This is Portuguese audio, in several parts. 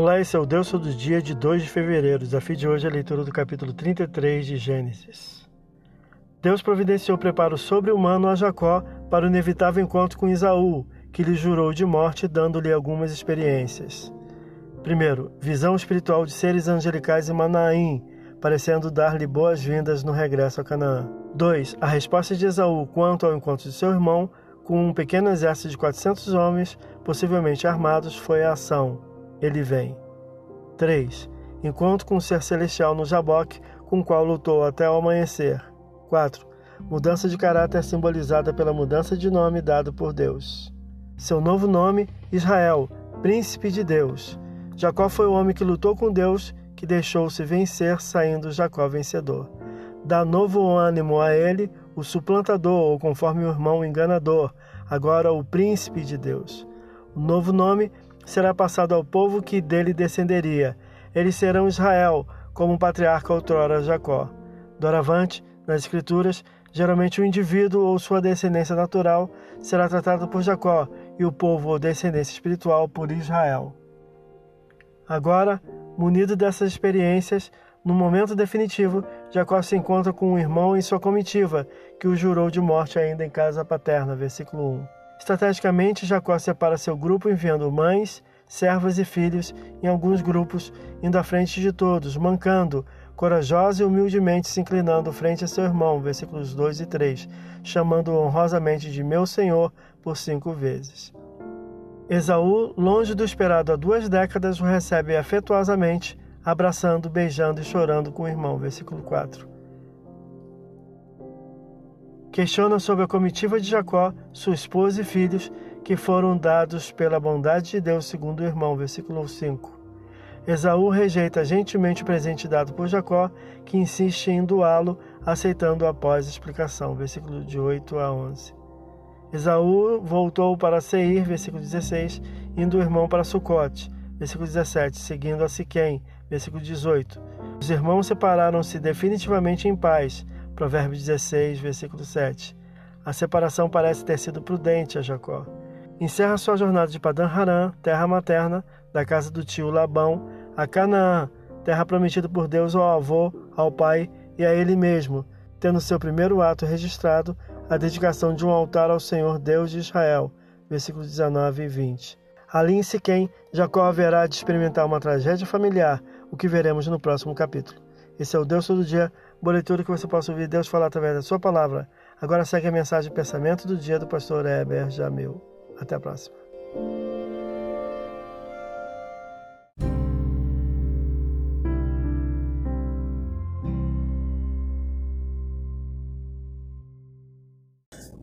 Olá, esse é o Deus Todo Dia de 2 de fevereiro. O desafio de hoje é a leitura do capítulo 33 de Gênesis. Deus providenciou preparo sobre-humano a Jacó para o inevitável encontro com Isaú, que lhe jurou de morte, dando-lhe algumas experiências. Primeiro, visão espiritual de seres angelicais em Manaim, parecendo dar-lhe boas-vindas no regresso a Canaã. 2. A resposta de Esaú quanto ao encontro de seu irmão, com um pequeno exército de 400 homens, possivelmente armados, foi a ação ele vem. 3. Encontro com o ser celestial no Jaboque, com o qual lutou até o amanhecer. 4. Mudança de caráter simbolizada pela mudança de nome dado por Deus. Seu novo nome, Israel, Príncipe de Deus. Jacó foi o homem que lutou com Deus, que deixou-se vencer, saindo Jacó vencedor. Dá novo ânimo a ele, o suplantador, ou conforme o irmão enganador, agora o Príncipe de Deus. O novo nome será passado ao povo que dele descenderia. Eles serão Israel, como um patriarca outrora Jacó. Doravante, nas Escrituras, geralmente o indivíduo ou sua descendência natural será tratado por Jacó e o povo ou descendência espiritual por Israel. Agora, munido dessas experiências, no momento definitivo, Jacó se encontra com um irmão em sua comitiva, que o jurou de morte ainda em casa paterna. Versículo 1. Estrategicamente, Jacó separa seu grupo enviando mães, servas e filhos em alguns grupos, indo à frente de todos, mancando, corajosa e humildemente se inclinando frente a seu irmão, versículos 2 e 3, chamando-o honrosamente de meu senhor por cinco vezes. Esaú, longe do esperado há duas décadas, o recebe afetuosamente, abraçando, beijando e chorando com o irmão, versículo 4 questiona sobre a comitiva de Jacó, sua esposa e filhos, que foram dados pela bondade de Deus, segundo o irmão. Versículo 5. Esaú rejeita gentilmente o presente dado por Jacó, que insiste em doá-lo, aceitando após a explicação. Versículo de 8 a 11. Esaú voltou para Seir, versículo 16, indo o irmão para Sucote, versículo 17, seguindo a Siquém, versículo 18. Os irmãos separaram-se definitivamente em paz, Provérbios 16, versículo 7. A separação parece ter sido prudente a Jacó. Encerra sua jornada de Padan Haran, terra materna, da casa do tio Labão, a Canaã, terra prometida por Deus ao avô, ao pai e a ele mesmo, tendo seu primeiro ato registrado a dedicação de um altar ao Senhor Deus de Israel. Versículos 19 e 20. Ali em Siquém, Jacó haverá de experimentar uma tragédia familiar, o que veremos no próximo capítulo. Esse é o Deus Todo Dia, boa leitura que você possa ouvir Deus falar através da sua palavra. Agora segue a mensagem pensamento do dia do pastor Heber Jamil. Até a próxima.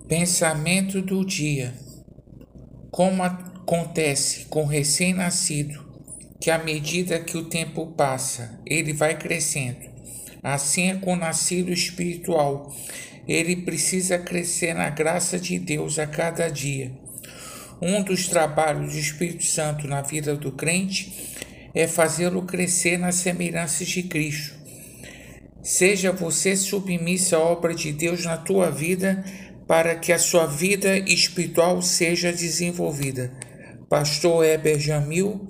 Pensamento do dia. Como acontece com recém-nascido que à medida que o tempo passa, ele vai crescendo. Assim é com o nascido espiritual. Ele precisa crescer na graça de Deus a cada dia. Um dos trabalhos do Espírito Santo na vida do crente é fazê-lo crescer nas semelhanças de Cristo. Seja você submissa à obra de Deus na tua vida para que a sua vida espiritual seja desenvolvida. Pastor Heber Jamil,